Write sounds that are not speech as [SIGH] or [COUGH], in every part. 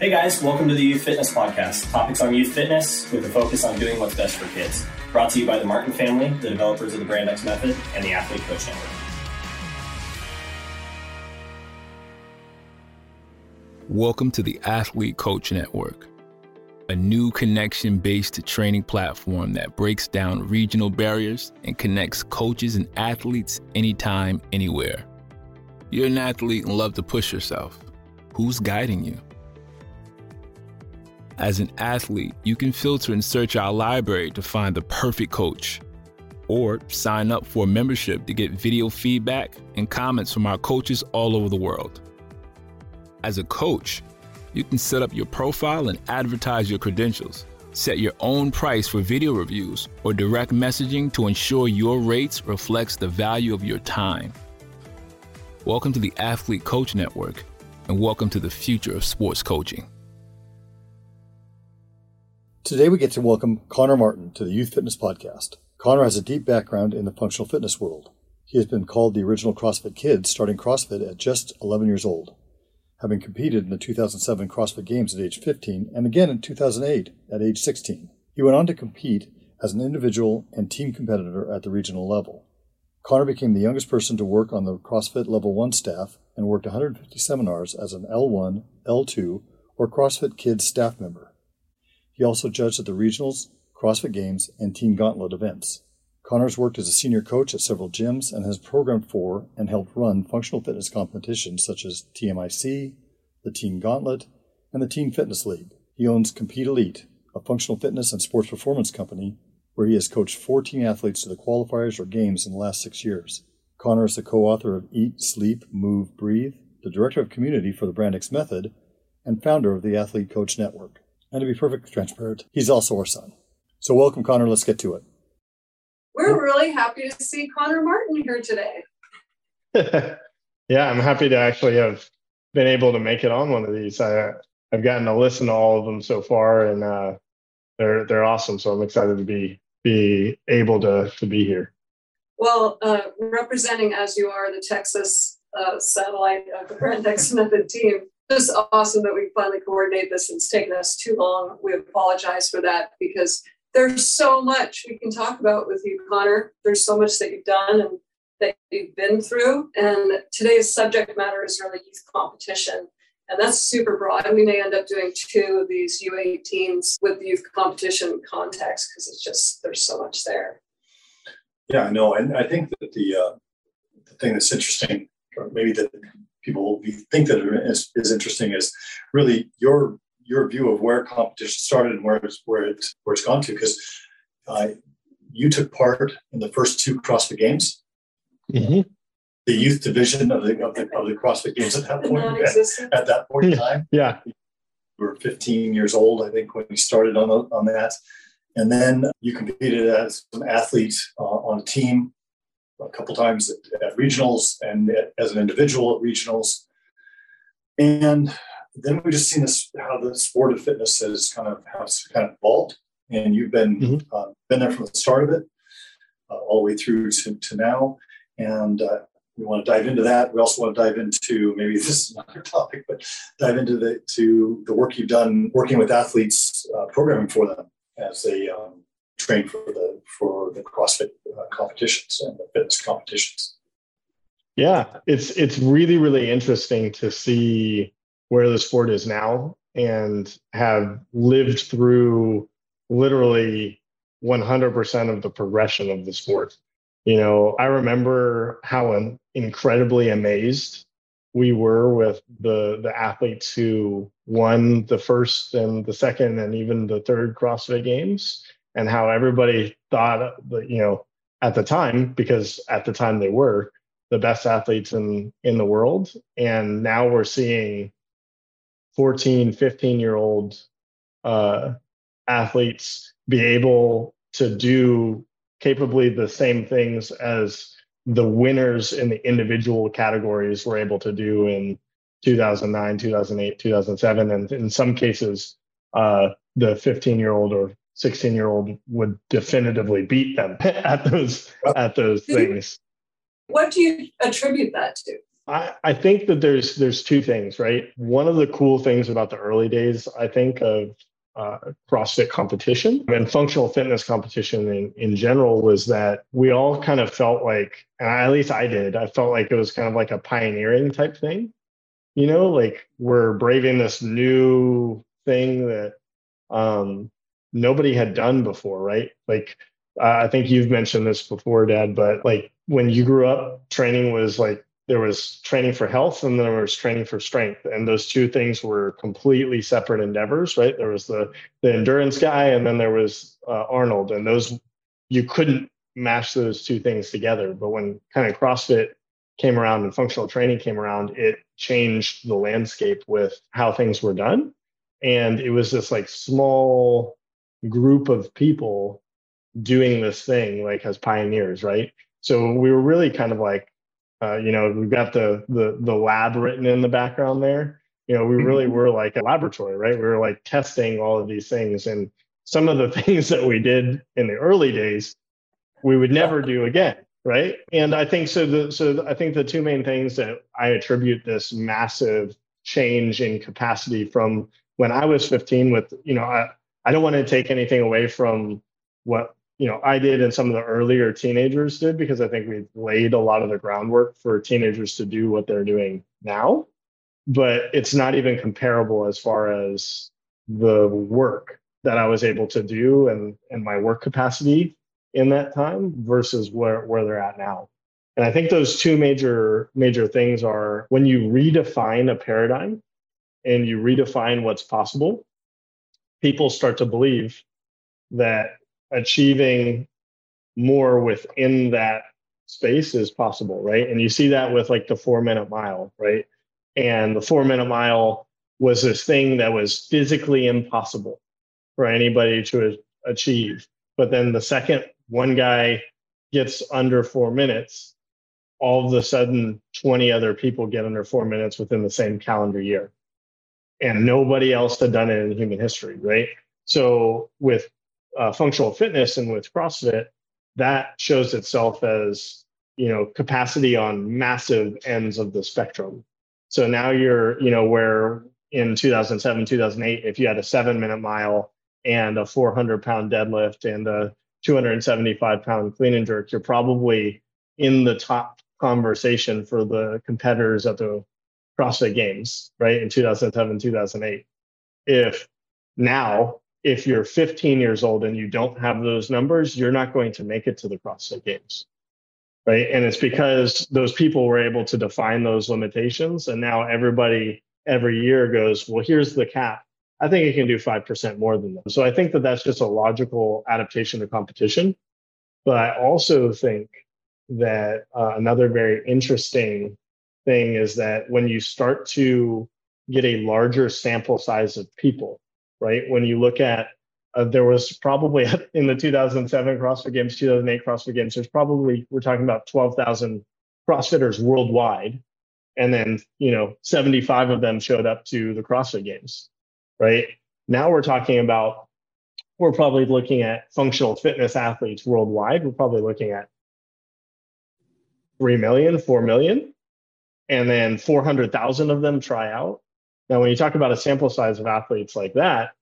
Hey guys, welcome to the Youth Fitness Podcast. Topics on youth fitness with a focus on doing what's best for kids. Brought to you by the Martin family, the developers of the Brand X Method, and the Athlete Coach Network. Welcome to the Athlete Coach Network, a new connection based training platform that breaks down regional barriers and connects coaches and athletes anytime, anywhere. You're an athlete and love to push yourself. Who's guiding you? As an athlete, you can filter and search our library to find the perfect coach, or sign up for a membership to get video feedback and comments from our coaches all over the world. As a coach, you can set up your profile and advertise your credentials, set your own price for video reviews or direct messaging to ensure your rates reflects the value of your time. Welcome to the Athlete Coach Network and welcome to the future of sports coaching. Today we get to welcome Connor Martin to the Youth Fitness Podcast. Connor has a deep background in the functional fitness world. He has been called the original CrossFit Kid, starting CrossFit at just 11 years old, having competed in the 2007 CrossFit Games at age 15 and again in 2008 at age 16. He went on to compete as an individual and team competitor at the regional level. Connor became the youngest person to work on the CrossFit Level 1 staff and worked 150 seminars as an L1, L2, or CrossFit Kids staff member. He also judged at the regionals, CrossFit Games, and Team Gauntlet events. Connors worked as a senior coach at several gyms and has programmed for and helped run functional fitness competitions such as TMIC, the Team Gauntlet, and the Team Fitness League. He owns Compete Elite, a functional fitness and sports performance company where he has coached 14 athletes to the qualifiers or games in the last six years. Connor is the co author of Eat, Sleep, Move, Breathe, the director of community for the Brand X Method, and founder of the Athlete Coach Network. And to be perfectly transparent, he's also our son. So, welcome, Connor. Let's get to it. We're really happy to see Connor Martin here today. [LAUGHS] yeah, I'm happy to actually have been able to make it on one of these. I, I've gotten to listen to all of them so far, and uh, they're they're awesome. So I'm excited to be be able to to be here. Well, uh, representing as you are the Texas uh, satellite of the Brand X Method team, just awesome that we finally coordinate this. It's taken us too long. We apologize for that because there's so much we can talk about with you, Connor. There's so much that you've done and that you've been through. And today's subject matter is really youth competition. And that's super broad. We may end up doing two of these U18s with youth competition context because it's just, there's so much there. Yeah, I know. And I think that the, uh, the thing that's interesting, maybe that people think that is, is interesting is really your your view of where competition started and where it's where it's where it's gone to. Because uh, you took part in the first two CrossFit Games, mm-hmm. the youth division of the, of the of the CrossFit Games at that point. [LAUGHS] At, at, that point in time. Yeah, we were 15 years old, I think, when we started on on that, and then you competed as an athlete uh, on a team a couple times at, at regionals and at, as an individual at regionals. And then we've just seen this how the sport of fitness has kind of has kind of evolved, and you've been mm-hmm. uh, been there from the start of it, uh, all the way through to, to now. And uh, we want to dive into that. We also want to dive into maybe this is another [LAUGHS] topic, but dive into the to the work you've done working with athletes, uh, programming for them as they um, train for the for the CrossFit uh, competitions and the fitness competitions. Yeah, it's it's really really interesting to see where the sport is now and have lived through literally 100% of the progression of the sport. You know, I remember how incredibly amazed we were with the the athletes who won the first and the second and even the third CrossFit Games and how everybody thought that you know at the time because at the time they were the best athletes in in the world. And now we're seeing 14 15 year old uh, athletes be able to do capably the same things as the winners in the individual categories were able to do in 2009 2008 2007 and in some cases uh, the 15 year old or 16 year old would definitively beat them [LAUGHS] at those at those things what do you attribute that to I, I think that there's there's two things, right? One of the cool things about the early days, I think, of uh, CrossFit competition and functional fitness competition in, in general was that we all kind of felt like, and at least I did, I felt like it was kind of like a pioneering type thing. You know, like we're braving this new thing that um, nobody had done before, right? Like uh, I think you've mentioned this before, Dad, but like when you grew up, training was like there was training for health and then there was training for strength and those two things were completely separate endeavors right there was the the endurance guy and then there was uh, arnold and those you couldn't mash those two things together but when kind of crossfit came around and functional training came around it changed the landscape with how things were done and it was this like small group of people doing this thing like as pioneers right so we were really kind of like uh, you know, we've got the the the lab written in the background there. You know, we really mm-hmm. were like a laboratory, right? We were like testing all of these things, and some of the [LAUGHS] things that we did in the early days, we would never do again, right? And I think so. The so I think the two main things that I attribute this massive change in capacity from when I was 15 with, you know, I, I don't want to take anything away from what you know I did and some of the earlier teenagers did because I think we laid a lot of the groundwork for teenagers to do what they're doing now. But it's not even comparable as far as the work that I was able to do and and my work capacity in that time versus where where they're at now. And I think those two major major things are when you redefine a paradigm and you redefine what's possible, people start to believe that achieving more within that space is possible, right? And you see that with like the four minute mile, right? And the four minute mile was this thing that was physically impossible for anybody to achieve. But then the second one guy gets under four minutes, all of a sudden 20 other people get under four minutes within the same calendar year. And nobody else had done it in human history, right? So with uh, functional fitness and with CrossFit, that shows itself as you know capacity on massive ends of the spectrum. So now you're you know where in 2007 2008 if you had a seven minute mile and a 400 pound deadlift and a 275 pound clean and jerk, you're probably in the top conversation for the competitors at the CrossFit Games, right? In 2007, 2008. If now if you're 15 years old and you don't have those numbers, you're not going to make it to the CrossFit Games. Right. And it's because those people were able to define those limitations. And now everybody every year goes, well, here's the cap. I think it can do 5% more than that. So I think that that's just a logical adaptation to competition. But I also think that uh, another very interesting thing is that when you start to get a larger sample size of people, right? When you look at uh, there was probably [LAUGHS] in the 2007 CrossFit Games, 2008 CrossFit Games, there's probably we're talking about 12,000 CrossFitters worldwide, and then you know 75 of them showed up to the CrossFit Games, right? Now we're talking about we're probably looking at functional fitness athletes worldwide. We're probably looking at 3 million, 4 million, and then 400,000 of them try out. Now, when you talk about a sample size of athletes like that,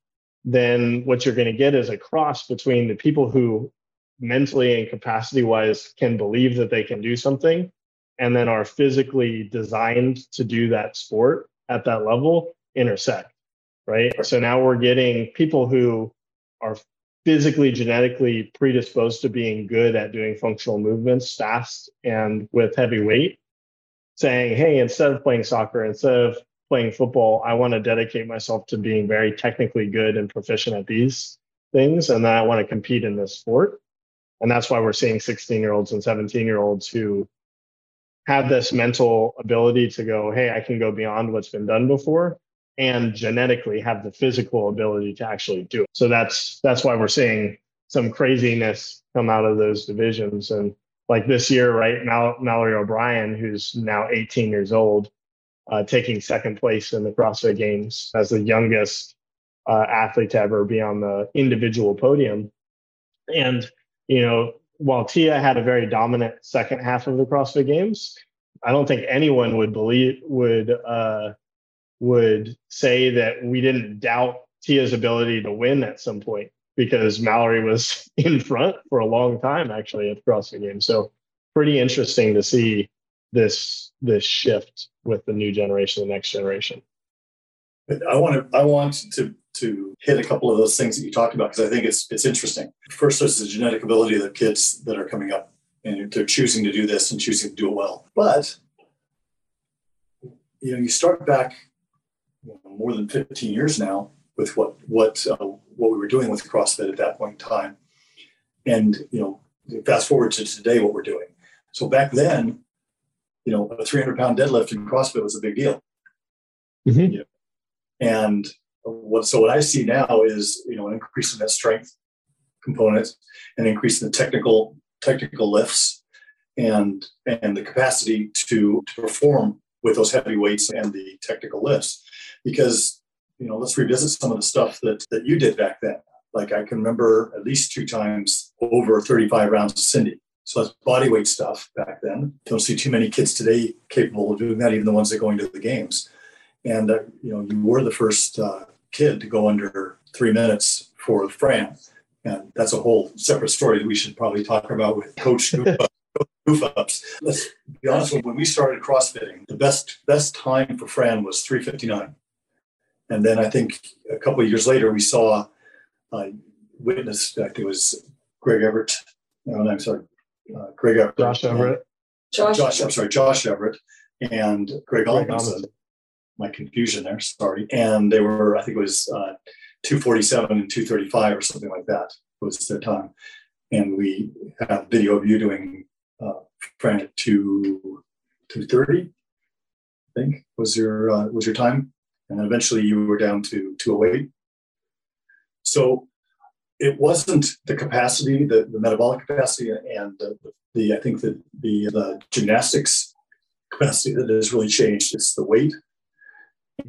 then what you're going to get is a cross between the people who mentally and capacity wise can believe that they can do something and then are physically designed to do that sport at that level intersect, right? So now we're getting people who are physically genetically predisposed to being good at doing functional movements fast and with heavy weight saying hey instead of playing soccer instead of playing football, I want to dedicate myself to being very technically good and proficient at these things. And then I want to compete in this sport. And that's why we're seeing 16 year olds and 17 year olds who have this mental ability to go, hey, I can go beyond what's been done before and genetically have the physical ability to actually do it. So that's that's why we're seeing some craziness come out of those divisions. And like this year, right, Mal- Mallory O'Brien, who's now 18 years old, uh, taking second place in the CrossFit Games as the youngest uh, athlete to ever be on the individual podium. And, you know, while Tia had a very dominant second half of the CrossFit Games, I don't think anyone would believe would uh, would say that we didn't doubt Tia's ability to win at some point because Mallory was [LAUGHS] in front for a long time actually at the CrossFit Games. So pretty interesting to see this this shift with the new generation, the next generation. I want to I want to to hit a couple of those things that you talked about because I think it's it's interesting. First, there's the genetic ability of the kids that are coming up, and they're choosing to do this and choosing to do it well. But you know, you start back more than 15 years now with what what uh, what we were doing with CrossFit at that point in time, and you know, fast forward to today, what we're doing. So back then, you know, a 300 pound deadlift in CrossFit was a big deal. Mm-hmm. You know, and what so what I see now is you know an increase in that strength component, an increase in the technical technical lifts, and and the capacity to to perform with those heavy weights and the technical lifts. Because you know, let's revisit some of the stuff that that you did back then. Like I can remember at least two times over 35 rounds of Cindy. So that's body weight stuff back then. Don't see too many kids today capable of doing that, even the ones that go into the games. And uh, you know, you were the first uh, kid to go under three minutes for Fran, and that's a whole separate story that we should probably talk about with Coach Goof [LAUGHS] Ups. Let's be honest. When we started CrossFitting, the best best time for Fran was 3:59, and then I think a couple of years later we saw uh, witnessed. I think it was Greg Everett. No, I'm sorry, uh, Greg Everett. Josh Everett. Josh, Josh, I'm sorry, Josh Everett and Greg, Greg my confusion there. Sorry. And they were, I think it was uh, 247 and 235 or something like that was their time. And we have video of you doing uh, Fran at 2, 230, I think was your, uh, was your time. And eventually you were down to 208. So it wasn't the capacity, the, the metabolic capacity, and the, the I think the, the gymnastics capacity that has really changed. It's the weight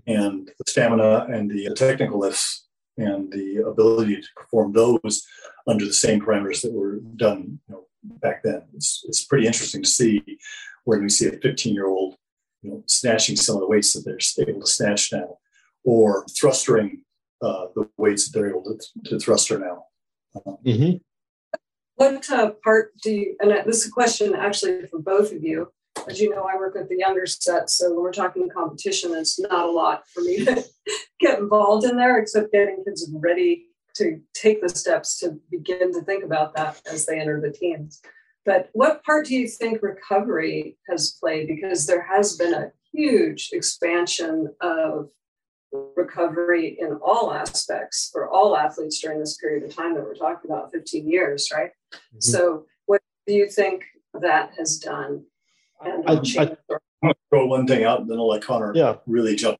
and the stamina and the technical lifts and the ability to perform those under the same parameters that were done you know, back then. It's, it's pretty interesting to see when we see a 15 year old you know, snatching some of the weights that they're able to snatch now, or thrustering uh, the weights that they're able to, to thruster now. Um, mm-hmm. What uh, part do you, and this is a question actually for both of you, as you know, I work with the younger set. So when we're talking competition, it's not a lot for me to [LAUGHS] get involved in there, except getting kids ready to take the steps to begin to think about that as they enter the teens. But what part do you think recovery has played? Because there has been a huge expansion of recovery in all aspects for all athletes during this period of time that we're talking about 15 years, right? Mm-hmm. So, what do you think that has done I, I, am gonna throw one thing out, and then I'll let Connor yeah. really jump.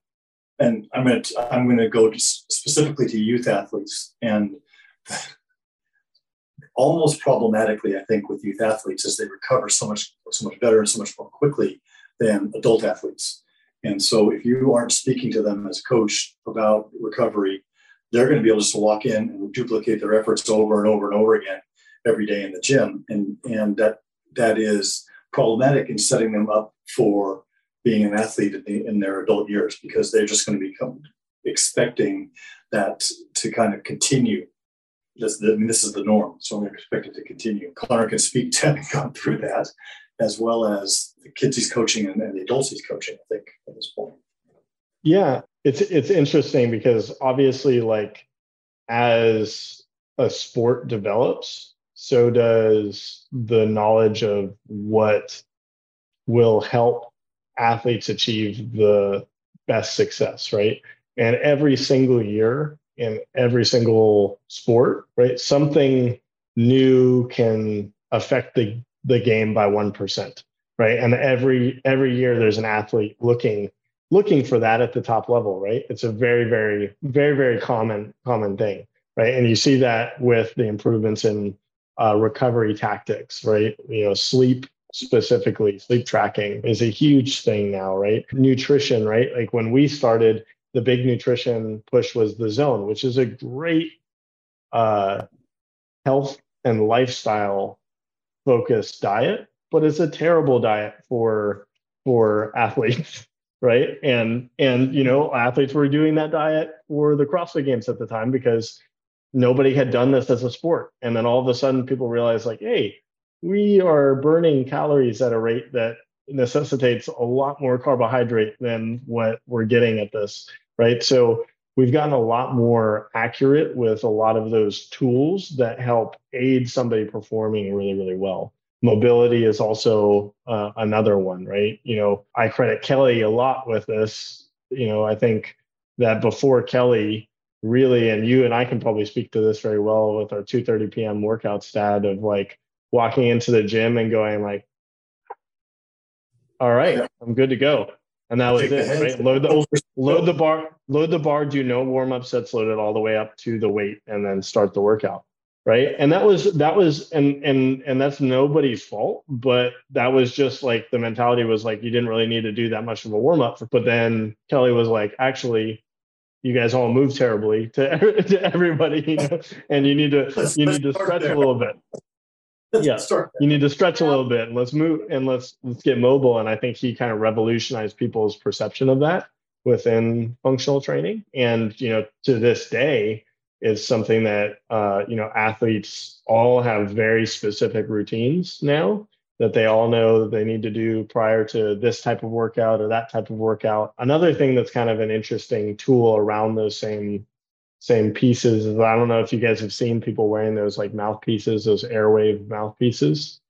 And I'm gonna I'm gonna go specifically to youth athletes, and almost problematically, I think, with youth athletes is they recover so much so much better and so much more quickly than adult athletes. And so, if you aren't speaking to them as a coach about recovery, they're going to be able to walk in and duplicate their efforts over and over and over again every day in the gym, and and that that is problematic in setting them up for being an athlete in, the, in their adult years because they're just going to become expecting that to kind of continue. This, I mean, this is the norm, so I'm expect it to continue. Connor can speak to having gone through that, as well as the kids he's coaching and, and the adults he's coaching. I think at this point. Yeah, it's it's interesting because obviously, like as a sport develops, so does the knowledge of what will help athletes achieve the best success, right? And every single year in every single sport, right, something new can affect the, the game by 1%, right? And every every year there's an athlete looking looking for that at the top level, right? It's a very, very, very, very common common thing, right? And you see that with the improvements in uh, recovery tactics, right? You know, sleep specifically, sleep tracking is a huge thing now, right? Nutrition, right? Like when we started, the big nutrition push was the zone, which is a great uh, health and lifestyle focused diet, but it's a terrible diet for for athletes, [LAUGHS] right? And and you know, athletes were doing that diet for the CrossFit Games at the time because nobody had done this as a sport. And then all of a sudden, people realized like, hey, we are burning calories at a rate that necessitates a lot more carbohydrate than what we're getting at this, right? So we've gotten a lot more accurate with a lot of those tools that help aid somebody performing really, really well. Mobility is also uh, another one, right? You know, I credit Kelly a lot with this. You know, I think that before Kelly, really, and you and I can probably speak to this very well with our 2:30 p.m. workout stat of like walking into the gym and going like, "All right, I'm good to go." And that was Take it. Right? Load the load the bar, load the bar. Do no warm up sets. Load it all the way up to the weight, and then start the workout. Right, and that was that was and and and that's nobody's fault, but that was just like the mentality was like you didn't really need to do that much of a warm up. But then Kelly was like, actually, you guys all move terribly to [LAUGHS] to everybody, you [LAUGHS] know, and you need to you need to stretch a little bit yeah. [LAUGHS] You need to stretch a little bit and let's move and let's let's get mobile. And i think he kind of revolutionized people's perception of that within functional training. And you know to this day is something that uh, you know athletes all have very specific routines now that they all know that they need to do prior to this type of workout or that type of workout. Another thing that's kind of an interesting tool around those same same pieces. I don't know if you guys have seen people wearing those like mouthpieces, those airwave mouthpieces,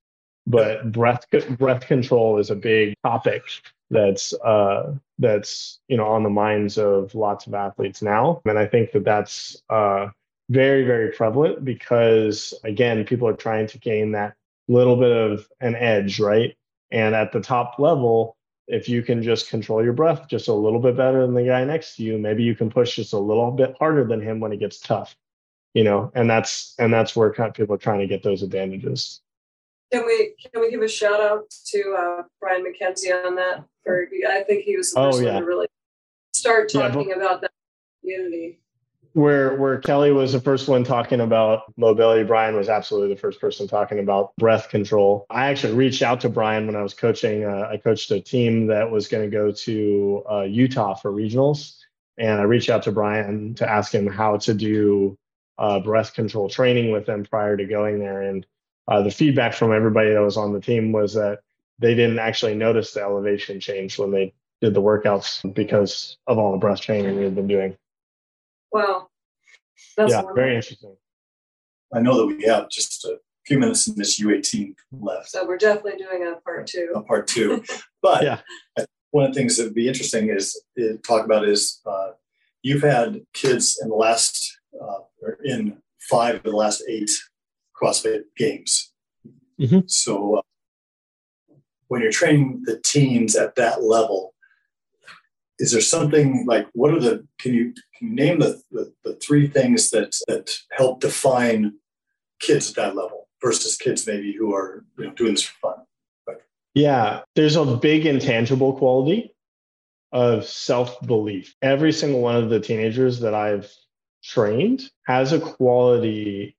but breath breath control is a big topic that's uh, that's you know on the minds of lots of athletes now, and I think that that's uh, very very prevalent because again, people are trying to gain that little bit of an edge, right? And at the top level, if you can just control your breath just a little bit better than the guy next to you, maybe you can push just a little bit harder than him when it gets tough. You know, and that's and that's where kind of people are trying to get those advantages. Can we can we give a shout out to uh, Brian MacKenzie on that? For I think he was the first oh, yeah. one to really start talking yeah, but, about that community where where Kelly was the first one talking about mobility, Brian was absolutely the first person talking about breath control. I actually reached out to Brian when I was coaching. Uh, I coached a team that was going to go to uh, Utah for regionals, and I reached out to Brian to ask him how to do uh, breath control training with them prior to going there. And uh, the feedback from everybody that was on the team was that they didn't actually notice the elevation change when they did the workouts because of all the breath training we had been doing. Wow. That's yeah, wonderful. very interesting. I know that we have just a few minutes in this U18 left. So we're definitely doing a part two. A part two. [LAUGHS] But yeah. one of the things that would be interesting is, is talk about is uh, you've had kids in the last, uh, in five of the last eight CrossFit games. Mm-hmm. So uh, when you're training the teens at that level, is there something like what are the can you, can you name the, the, the three things that that help define kids at that level versus kids maybe who are you know doing this for fun? Yeah there's a big intangible quality of self-belief. Every single one of the teenagers that i've trained has a quality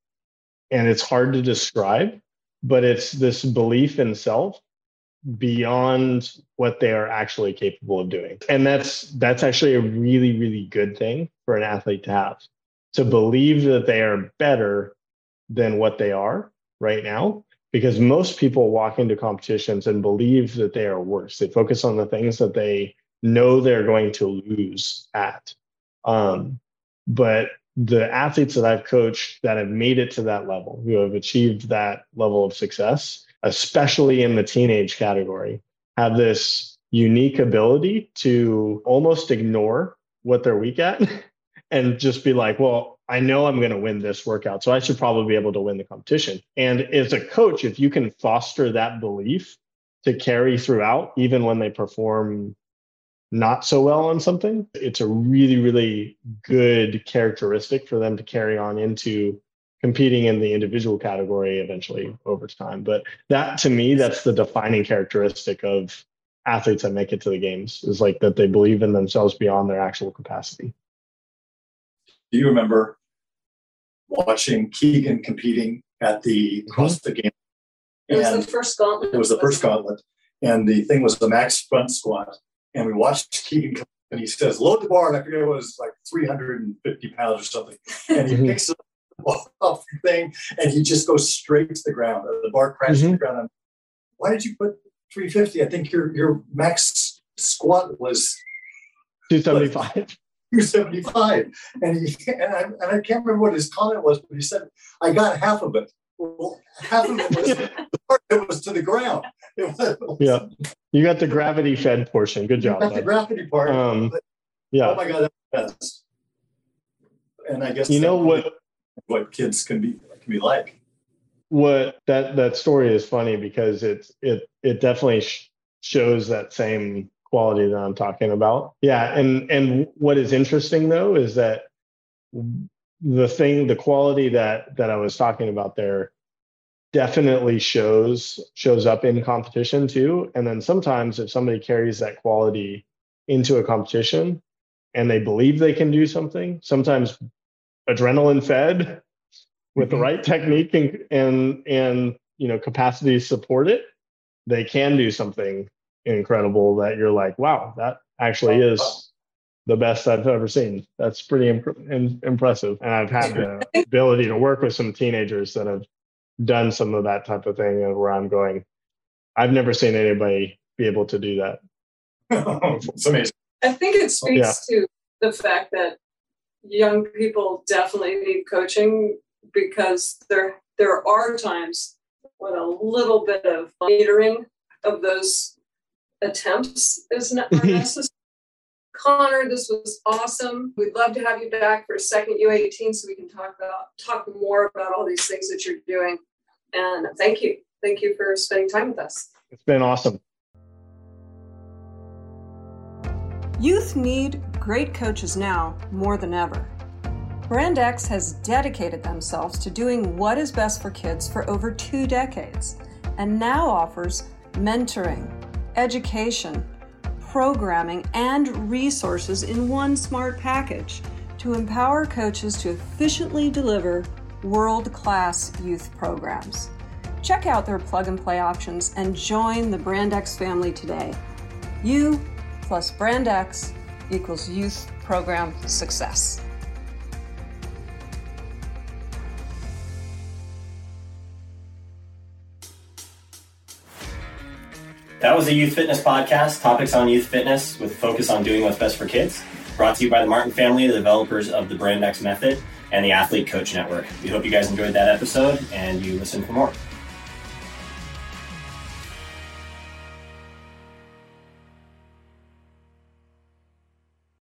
and it's hard to describe but it's this belief in self beyond what they are actually capable of doing. And that's that's actually a really really good thing for an athlete to have. To believe that they are better than what they are right now because most people walk into competitions and believe that they are worse. They focus on the things that they know they're going to lose at. Um, but the athletes that I've coached that have made it to that level, who have achieved that level of success, especially in the teenage category, have this unique ability to almost ignore what they're weak at [LAUGHS] and just be like, well, I know I'm going to win this workout, so I should probably be able to win the competition. And as a coach, if you can foster that belief to carry throughout, even when they perform not so well on something, it's a really, really good characteristic for them to carry on into competing in the individual category eventually over time. But that to me, that's the defining characteristic of athletes that make it to the games is like that they believe in themselves beyond their actual capacity. Do you remember watching Keegan competing at the mm-hmm. CrossFit game? It was the first gauntlet. It was the first gauntlet. and the thing was the max front squat. And we watched Keegan come and he says, load the bar. And I forget it was like 350 pounds or something. And he picks up [LAUGHS] off the thing and he just goes straight to the ground. The bar crashes mm-hmm. to the ground. Why did you put 350? I think your your max squat was 275. [LAUGHS] 275. And he and I, and I can't remember what his comment was, but he said, I got half of it. Well, half of it was, [LAUGHS] it was to the ground. Was, yeah. You got the gravity fed portion. Good job. the gravity part. Um, yeah. Oh my God, that's And I guess you know what what kids can be can be like. What that that story is funny because it's it it definitely sh- shows that same quality that I'm talking about. Yeah, and and what is interesting though is that the thing the quality that that I was talking about there definitely shows shows up in competition too and then sometimes if somebody carries that quality into a competition and they believe they can do something sometimes adrenaline fed with the mm-hmm. right technique and and and you know capacity to support it they can do something incredible that you're like wow that actually is the best I've ever seen. That's pretty imp- impressive. And I've had the [LAUGHS] ability to work with some teenagers that have done some of that type of thing and where I'm going, I've never seen anybody be able to do that. [LAUGHS] it's amazing. I think it speaks yeah. to the fact that young people definitely need coaching because there there are times when a little bit of metering of those attempts is [LAUGHS] mm-hmm. necessary. Connor, this was awesome. We'd love to have you back for a second U18 so we can talk about talk more about all these things that you're doing. And thank you. Thank you for spending time with us. It's been awesome. Youth need great coaches now more than ever. Brand X has dedicated themselves to doing what is best for kids for over two decades and now offers mentoring, education, programming, and resources in one smart package to empower coaches to efficiently deliver world class youth programs. Check out their plug and play options and join the Brand X family today. You plus Brand X equals youth program success. That was a Youth Fitness podcast, topics on youth fitness with focus on doing what's best for kids. Brought to you by the Martin family, the developers of the Brand X Method and the Athlete Coach Network. We hope you guys enjoyed that episode and you listen for more.